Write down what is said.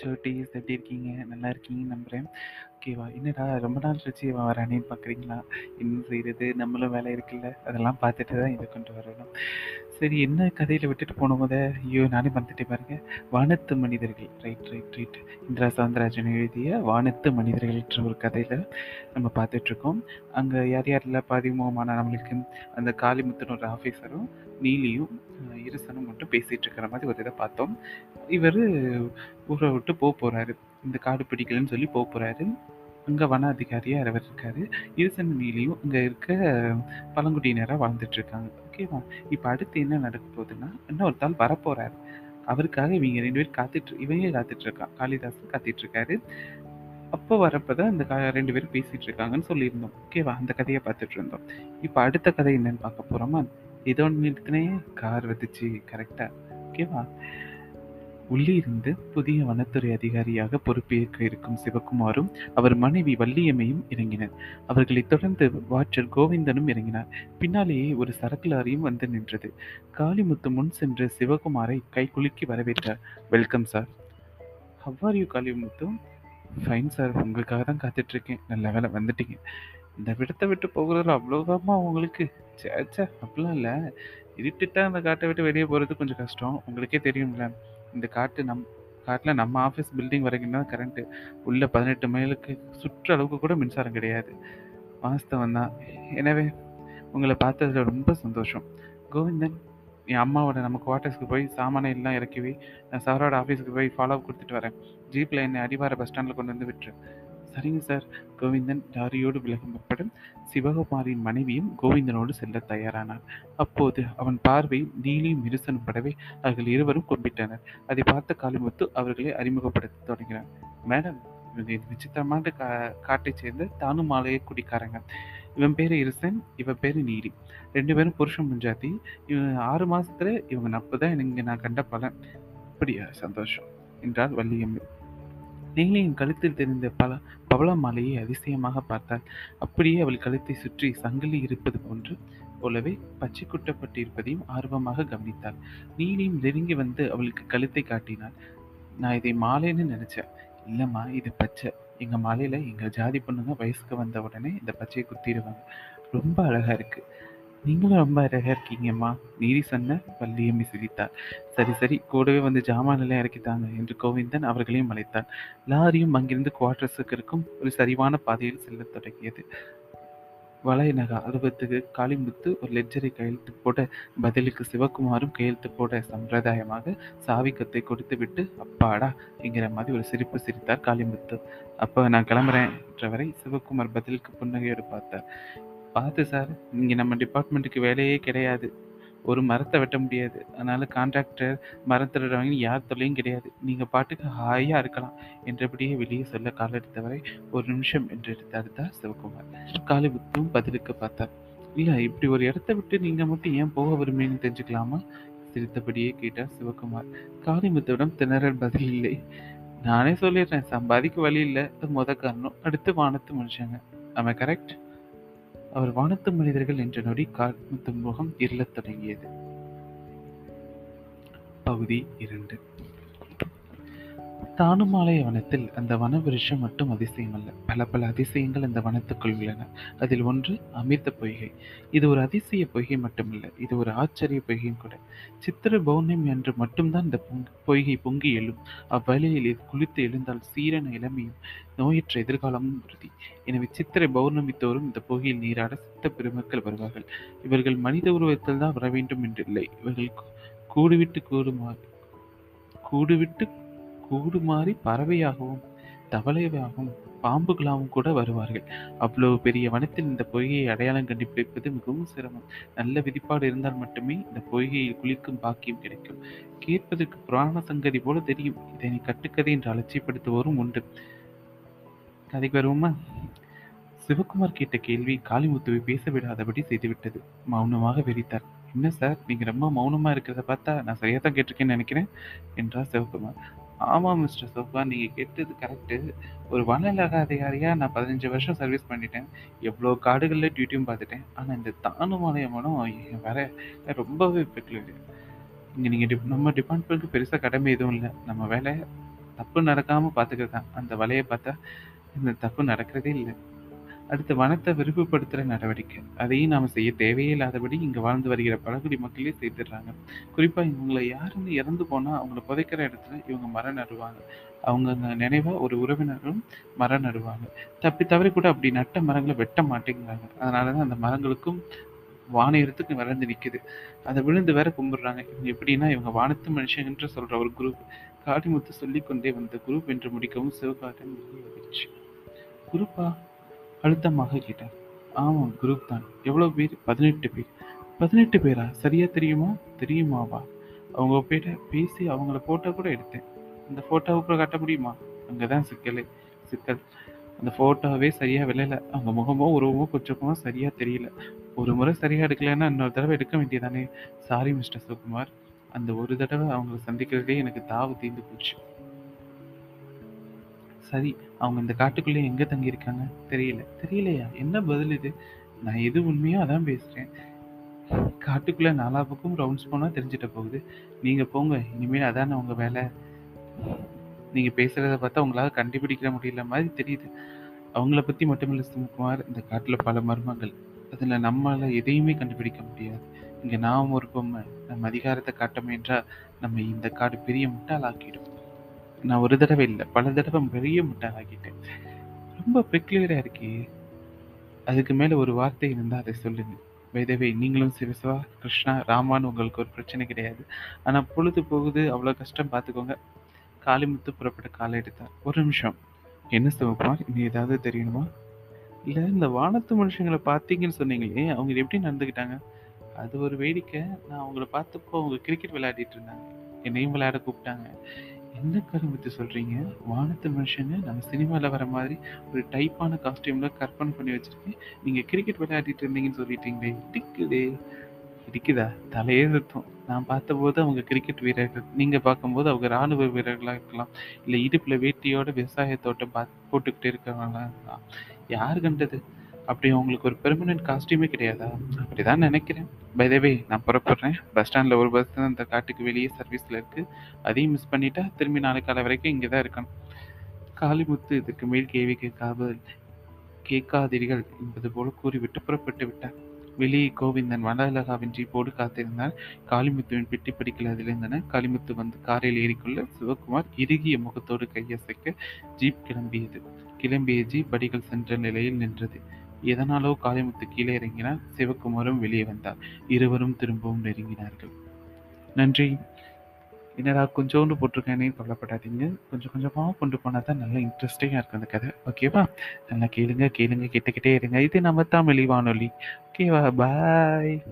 சோட்டீஸ் எப்படி இருக்கீங்க? நல்லா இருக்கீங்க நம்புகிறேன் ஓகேவா என்னடா ரொம்ப நாள் கழிச்சு இவன் வரானேன்னு பார்க்குறீங்களா என்ன செய்கிறது நம்மளும் வேலை இருக்குல்ல. அதெல்லாம் பார்த்துட்டு தான் இதை கொண்டு வரணும். சரி என்ன கதையில் விட்டுட்டு போன முத? ஐயோ நானே மறந்துட்டே பாருங்க. வானத்து மனிதர்கள். Right right right Indira Soundararajan எழுதிய வானத்து மனிதர்கள்ன்ற ஒரு கதையில் நம்ம பார்த்துட்ருக்கோம் அங்கே யார் யாரில் பாதிமுகமான நம்மளுக்கு அந்த காளிமுத்துன்னு ஒரு ஆஃபீஸரும் நீலியும் இருசனும் மட்டும் பேசிகிட்டு இருக்கிற மாதிரி ஒரு இதை பார்த்தோம். இவர் ஊரை விட்டு போக போகிறாரு இந்த காடு பிடிக்கலன்னு சொல்லி போக போகிறாரு அங்கே வன அதிகாரியாக அவர் இருக்காரு. இருசன் மேலேயும் இங்கே இருக்க பழங்குடியினராக வாழ்ந்துட்டுருக்காங்க. ஓகேவா இப்போ அடுத்து என்ன நடக்க போகுதுன்னா இன்னொரு தாள் வரப்போகிறாரு அவருக்காக இவங்க ரெண்டு பேரும் காத்துட்டு இவங்க காத்துட்டு இருக்கான் காளிதாசன் காத்துட்டு அப்போ வரப்போ தான் இந்த கா- ரெண்டு பேரும் பேசிகிட்டு இருக்காங்கன்னு சொல்லியிருந்தோம் ஓகேவா அந்த கதையை பார்த்துட்டு இருந்தோம் இப்போ அடுத்த கதை என்னன்னு பார்க்க போகிறோமா ஏதோ ஒன்று நிறுத்தினே கார் வந்துச்சு கரெக்டாக ஓகேவா உள்ளே இருந்து புதிய வனத்துறை அதிகாரியாக பொறுப்பேற்க இருக்கும் சிவகுமாரும் அவர் மனைவி வள்ளியம்மையும் இறங்கினர். அவர்களைத் தொடர்ந்து வாட்சர் கோவிந்தனும் இறங்கினார். பின்னாலேயே ஒரு சரக்கு லாரியும் வந்து நின்றது. காளிமுத்து முன் சென்று சிவகுமாரை கை குலுக்கி வரவேற்றார். Welcome sir how are you Kalimuthu? Fine sir உங்களுக்காக தான் காத்துட்ருக்கேன் நல்ல வேலை வந்துட்டீங்க. இந்த விடத்தை விட்டு போகிறதுல அவ்வளோதாம்மா உங்களுக்கு? சேச்சா அப்படிலாம் இல்லை. இருட்டுட்டா அந்த காட்டை விட்டு வெளியே போகிறது கொஞ்சம் கஷ்டம். உங்களுக்கே தெரியும்ல. இந்த காட்டு நம் காட்டில் நம்ம ஆஃபீஸ் பில்டிங் வரைக்கும் தான் கரண்ட்டு உள்ளே பதினெட்டு மைலுக்கு சுற்று அளவுக்கு கூட மின்சாரம் கிடையாது. வாஸ்தவம் தான். எனவே உங்களை பார்த்ததுல ரொம்ப சந்தோஷம். கோவிந்தன் என் அம்மாவோட நம்ம குவார்ட்டர்ஸ்க்கு போய் சாமானை எல்லாம் இறக்கிவி நான் சாரோட ஆஃபீஸுக்கு போய் ஃபாலோ கொடுத்துட்டு வரேன். ஜீப்பில் என்னை அடிவார பஸ் ஸ்டாண்டில் கொண்டு வந்து விட்டுரு. சரிங்க சார். கோவிந்தன் லாரியோடு விலகப்படும் சிவகுமாரின் மனைவியும் கோவிந்தனோடு செல்ல தயாரானார். அப்போது அவன் பார்வை நீலியும் மிருசனும் படவே அவர்கள் இருவரும் கும்பிட்டனர் அதை பார்த்த காளிமுத்து அவர்களை அறிமுகப்படுத்த தொடங்கினார். மேடம் இவங்க இது விசித்திரமான கா காட்டைச் சேர்ந்த தானு மாலைய குடிக்காரங்க. இவன் பேர் இருசன் இவன் பேர் நீலி. ரெண்டு பேரும் புருஷன் முஞ்சாத்தி இவன் ஆறு மாதத்தில் இவங்க நப்பு தான் இங்க நான் கண்ட பலன். அப்படியா சந்தோஷம். என்றார் வள்ளியம்மை நீலியின் கழுத்தில் தெரிந்த பல பவள மாலையை அதிசயமாக பார்த்தாள். அப்படியே அவள் கழுத்தை சுற்றி சங்கிலி இருப்பது போன்று போலவே பச்சை குட்டப்பட்டிருப்பதையும் ஆர்வமாக கவனித்தாள். நீலியும் நெருங்கி வந்து அவளுக்கு கழுத்தை காட்டினாள். நான் இதை மாலைன்னு நினைச்சேன். இல்லைம்மா இது பச்சை. எங்கள் மாலையில் எங்கள் ஜாதி பொண்ணுங்க வயசுக்கு வந்த உடனே இந்த பச்சையை குத்திடுவாங்க. ரொம்ப அழகாக இருக்குது நீங்களும் ரொம்ப அழகாக இருக்கீங்கம்மா. நீதி சொன்ன வள்ளியம்மி சிரித்தார் சரி சரி கூடவே வந்து ஜாமானெல்லாம் இறக்கித்தாங்க என்று கோவிந்தன் அவர்களையும் அழைத்தான். லாரியும் அங்கிருந்து குவார்டர்ஸுக்கு இருக்கும் ஒரு சரிவான பாதையில் செல்லத் தொடங்கியது. வளையநக அலுவலத்துக்கு காளிமுத்து ஒரு லெட்ஜரை கையெழுத்து போட பதிலுக்கு சிவகுமாரும் கையெழுத்து போட சம்பிரதாயமாக சாவிக்கத்தை கொடுத்து விட்டு அப்பாடா! என்கிற மாதிரி ஒரு சிரிப்பு சிரித்தார் காளிமுத்து. அப்போ நான் கிளம்புறேன் என்றவரை சிவகுமார் பதிலுக்கு புன்னகையோடு பார்த்தார். பார்த்து சார் இங்கே நம்ம டிபார்ட்மெண்ட்டுக்கு வேலையே கிடையாது. ஒரு மரத்தை வெட்ட முடியாது. அதனால் கான்ட்ராக்டர் மரத்திடுறவங்க யார் தொல்லையும் கிடையாது. நீங்கள் பாட்டுக்கு ஹாயாக இருக்கலாம். என்றபடியே வெளியே சொல்ல காலெடுத்தவரை ஒரு நிமிஷம் என்று தடுத்தார் சிவகுமார். காளிமுத்தும் பதிலுக்கு பார்த்தார். இல்லை இப்படி ஒரு இடத்த விட்டு நீங்கள் மட்டும் ஏன் போக விரும்புறீங்கன்னு தெரிஞ்சுக்கலாமா? சிரித்தபடியே கேட்டார் சிவகுமார். காளிமுத்துவிடம் திணறல் பதில் இல்லை. நானே சொல்லிடுறேன். சம்பாதிக்க வழி இல்லை. அது முத காரணம். அடுத்து வானத்து மனுஷங்க. ஆமாம் கரெக்ட் அவர் வானத்து மனிதர்கள் என்ற நொடி கால்முத்து முகம் இருளத் தொடங்கியது. பகுதி இரண்டு. தானுமாலை வனத்தில் அந்த வன விருஷம் மட்டும் அதிசயமல்ல. பல பல அதிசயங்கள் அந்த வனத்துக்குள் உள்ளன. அதில் ஒன்று அமிர்த பொய்கை. இது ஒரு அதிசய பொய்கை மட்டுமல்ல இது ஒரு ஆச்சரிய பொய்கையும் கூட. சித்திர பௌர்ணமி அன்று மட்டும்தான் இந்த பொங்- பொய்கை பொங்கி எழும். அவ்வழியில் இது குளித்து எழுந்தால் சீரன இளமையும் நோயற்ற எதிர்காலமும் உறுதி. எனவே சித்திரை பௌர்ணமி தோறும் இந்த பொய்கையில் நீராட சித்த பெருமக்கள் வருவார்கள். இவர்கள் மனித உருவத்தில் தான் வர வேண்டும் என்றில்லை. இவர்கள் கூடுவிட்டு கூடுமா கூடுவிட்டு கூடுமாறி பறவையாகவும் தவளையாகவும் பாம்புகளாகவும் கூட வருவார்கள். அவ்வளவு பெரிய வனத்தில் இந்த பொய்கையை அடையாளம் கண்டுபிடிப்பது மிகவும் சிரமம். நல்ல விதிப்பாடு இருந்தால் மட்டுமே இந்த பொய்கையில் குளிக்கும் பாக்கியம் கிடைக்கும். கேட்பதற்கு புராண சங்கதி போல தெரியும். இதனை கட்டுக்கதை என்று அலட்சியப்படுத்துவோரும் உண்டு. கதைக்கு வருவோமா? சிவகுமார் கேட்ட கேள்வி காளிமுத்துவை பேச விடாதபடி செய்துவிட்டது. மௌனமாக வெறித்தார். என்ன சார் நீங்க ரொம்ப மௌனமா இருக்கிறத பார்த்தா நான் சரியா தான் கேட்டிருக்கேன்னு நினைக்கிறேன் என்றார் சிவகுமார். ஆமாம் மிஸ்டர் சோஃபா நீங்கள் கேட்டது கரெக்டு ஒரு வனநிலக அதிகாரியாக நான் பதினஞ்சு வருஷம் சர்வீஸ் பண்ணிட்டேன். எவ்வளோ காடுகளில் டியூட்டியும் பார்த்துட்டேன். ஆனால் இந்த தானுமாலய மனம் வர ரொம்பவே பெக்குலர் இங்கே நீங்கள் டிப்- நம்ம டிபார்ட்மெண்ட்டுக்கு பெருசாக கடமை எதுவும் இல்லை. நம்ம வேலை தப்பு நடக்காமல் பார்த்துக்கிறது தான். அந்த வலையை பார்த்தா, இந்த தப்பு நடக்கிறதே இல்லை. அடுத்து வனத்தை விரிவுபடுத்துகிற நடவடிக்கை. அதையும் நாம் செய்ய தேவையில்லாதபடி இங்கே வாழ்ந்து வருகிற பழங்குடி மக்களே செய்துடுறாங்க. குறிப்பாக இவங்களை யாருன்னு இறந்து போனால் அவங்கள புதைக்கிற இடத்துல இவங்க மரம் நடுவாங்க. அவங்க நினைவாக ஒரு உறவினரும் மரம் நடுவாங்க. தப்பி தவறி கூட அப்படி நட்ட மரங்களை வெட்ட மாட்டேங்கிறாங்க. அதனால தான் அந்த மரங்களுக்கும் வானயத்துக்கு வளர்ந்து நிற்குது அதை விழுந்து வேற கும்பிடுறாங்க. இவங்க எப்படின்னா, இவங்க வானத்து மனுஷங்கன்ற சொல்ற ஒரு குரூப். காளிமுத்து சொல்லிக்கொண்டே வந்த குரூப் என்று முடிக்கவும் சிவகார்த்திகேயன் வெளியே வந்துருச்சு. குரூப்பா? அழுத்தமாக கேட்டார். ஆமாம் குரூப் தான். எவ்வளோ பேர்? 18 பேர். 18 பேரா? சரியா தெரியுமா? தெரியுமாவா? அவங்க பேர பேசி அவங்கள ஃபோட்டோ கூட எடுத்தேன். அந்த ஃபோட்டோவை கூட காட்ட முடியுமா? அங்கே தான் சிக்கலே சிக்கல். அந்த ஃபோட்டோவே சரியாக விளையல அவங்க முகமோ, உருவமோ கொஞ்சமும் சரியாக தெரியல. ஒரு முறை சரியாக எடுக்கலைன்னா இன்னொரு தடவை எடுக்க வேண்டியதானே? சாரி மிஸ்டர் சுகுமார் அந்த ஒரு தடவை அவங்கள சந்திக்கிறதே எனக்கு தாவு தீர்ந்து போச்சு. சரி, அவங்க இந்த காட்டுக்குள்ளே எங்கே தங்கியிருக்காங்க? தெரியல. தெரியலையா? என்ன பதில் இது? நான் எது உண்மையோ அதான் பேசுகிறேன் காட்டுக்குள்ளே நாலா பக்கம் ரவுண்ட்ஸ் போனால் தெரிஞ்சிட்ட போகுது. நீங்கள் போங்க. இனிமேல் அதானே உங்கள் வேலை நீங்கள் பேசுகிறத பார்த்தா உங்களால் கண்டுபிடிக்க முடியல மாதிரி தெரியுது. அவங்கள பற்றி மட்டுமில்ல சிவகுமார், இந்த காட்டில் பல மர்மங்கள். அதில் நம்மளால் எதையுமே கண்டுபிடிக்க முடியாது. இங்கே நாம் ஒரு பொம்மை. நம்ம அதிகாரத்தை காட்ட முயன்றால் நம்ம இந்த காடு பெரிய முட்டாளாக்கிடும். நான் ஒரு தடவை இல்லை பல தடவை பெரிய முட்டாளாக்கிட்டேன். ரொம்ப பெக்லியராக இருக்கே! அதுக்கு மேல ஒரு வார்த்தை இருந்தால் அதை சொல்லுங்க. பை நீங்களும் சிவசிவா, கிருஷ்ணா, ராமான்னு உங்களுக்கு ஒரு பிரச்சனை கிடையாது. ஆனா பொழுது போகுது அவ்வளோ கஷ்டம் பார்த்துக்கோங்க. காளிமுத்து புறப்பட காலை எடுத்தார். ஒரு நிமிஷம். என்ன சிவகுமார்? இனி ஏதாவது தெரியணுமா? இல்ல இந்த வானத்து மனுஷங்களை பார்த்தீங்கன்னு சொன்னீங்களே, அவங்க எப்படி நடந்துக்கிட்டாங்க? அது ஒரு வேடிக்கை. நான் அவங்கள பார்த்தப்போ அவங்க கிரிக்கெட் விளையாடிட்டு இருந்தாங்க. என்னையும் விளையாட கூப்பிட்டாங்க. என்ன காளிமுத்து சொல்றீங்க? வானத்து மனுஷங்க நம்ம சினிமாவில் வர மாதிரி ஒரு டைப்பான காஸ்ட்யூமில் கற்பனை பண்ணி வச்சிருக்கேன். நீங்கள் கிரிக்கெட் விளையாடிட்டு இருந்தீங்கன்னு சொல்லிட்டீங்களே! இடிக்குதே! இடிக்குதா? தலையே சுத்தும். நான் பார்த்தபோது அவங்க கிரிக்கெட் வீரர்கள். நீங்கள் பார்க்கும்போது அவங்க ராணுவ வீரர்களாக இருக்கலாம். இல்லை இடுப்பில் வேட்டியோட விவசாயத்தோட்டம் பா பாத் போட்டுக்கிட்டு இருக்கிறவங்களா இருக்கலாம். யார் கண்டது? அப்படி உங்களுக்கு ஒரு பெர்மனன்ட் காஸ்டியூமே கிடையாதா? அப்படிதான் நினைக்கிறேன். பை நான் புறப்படுறேன். பஸ் ஸ்டாண்டில் ஒரு பஸ் தான் இந்த காட்டுக்கு வெளியே சர்வீஸில் இருக்குது அதையும் மிஸ் பண்ணிட்டா, திரும்பி நாளை காலை வரைக்கும் இங்கே தான் இருக்கணும். காளிமுத்து இதற்கு மேல் கேள்வி கேட்காமல் கேட்காதீர்கள் என்பது போல கூறிவிட்டு புறப்பட்டு விட்டார். வெளியே கோவிந்தன் வனஅழகாவின் ஜீப்போடு காத்திருந்தான். காளிமுத்துவின் பெட்டி படிக்கல அதிலிருந்தன காளிமுத்து வந்து காரில் ஏறிக்கொள்ள, சிவகுமார் இறுகிய முகத்தோடு கையசைக்க, ஜீப் கிளம்பியது. கிளம்பிய ஜீப் படிகள் சென்ற நிலையில் நின்றது. எதனாலோ காளிமுத்து கீழே இறங்கினார். சிவகுமாரும் வெளியே வந்தார். இருவரும் திரும்பவும் நெருங்கினார்கள். நன்றி. என்னடா கொஞ்சோண்டு போட்டிருக்கேனே கவலைப்படாதீங்க. கொஞ்சம் கொஞ்சமாக கொண்டு போனால் தான் நல்லா இன்ட்ரெஸ்டிங்காக இருக்கும் அந்த கதை. ஓகேவா? நல்லா கேளுங்க, கேளுங்க, கேட்டுக்கிட்டே இருங்க. இது நம்ம தான் வானொலி. ஓகேவா? பாய்.